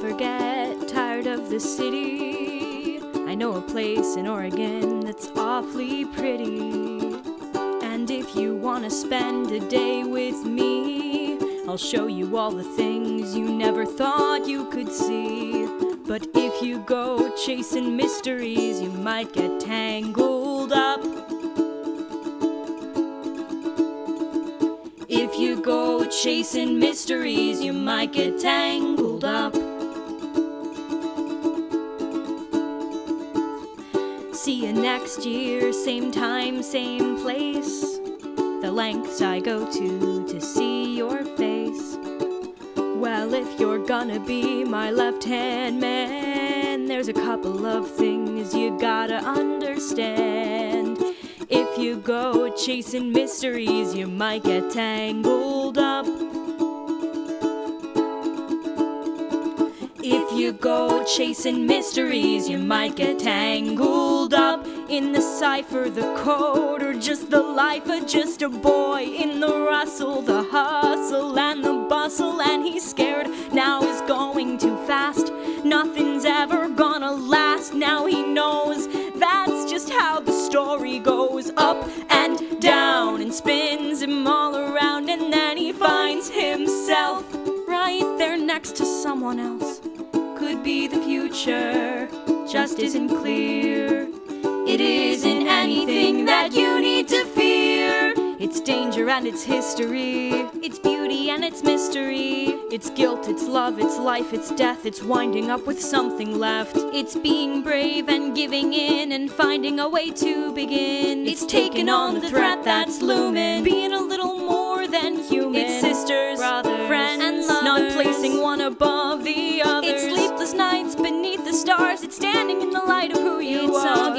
never get tired of the city. I know a place in Oregon that's awfully pretty. And if you want to spend a day with me, I'll show you all the things you never thought you could see. But if you go chasing mysteries, you might get tangled up. If you go chasing mysteries, you might get tangled up. See you next year, same time, same place. The lengths I go to to see your face. Well, if you're gonna be my left hand man, there's a couple of things you gotta understand. If you go chasing mysteries, you might get tangled up. If you go chasing mysteries, you might get tangled up in the cipher, the code, or just the life of just a boy in the rustle, the hustle, and the bustle. And he's scared now, he's going too fast. Nothing's ever gonna last. Now he knows that's just how the story goes up and down and spins him all around. And then he finds himself right there next to someone else. Could be the future, just isn't clear. It isn't anything that you need to fear. It's danger and it's history. It's beauty and it's mystery. It's guilt, it's love, it's life, it's death. It's winding up with something left. It's being brave and giving in and finding a way to begin. It's taking on the threat that's looming. Stars. It's standing in the light of who you It's are.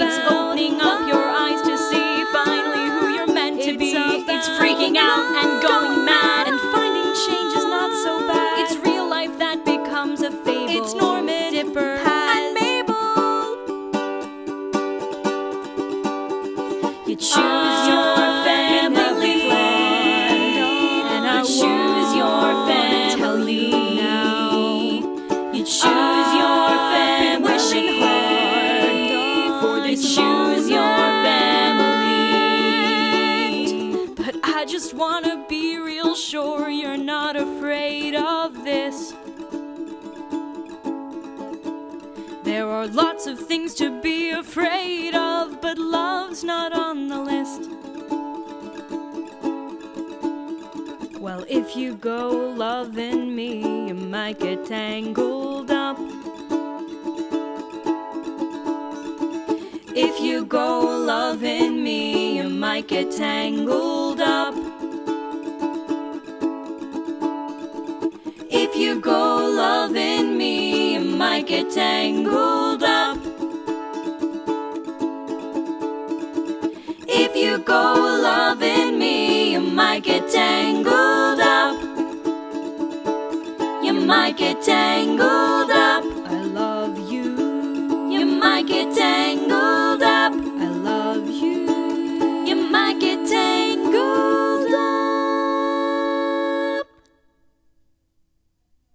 I just wanna be real sure you're not afraid of this. There are lots of things to be afraid of, but love's not on the list. Well, if you go loving me, you might get tangled up. If you go loving me, you might get tangled up. If you go loving me, you might get tangled up. If you go loving me, you might get tangled up. You might get tangled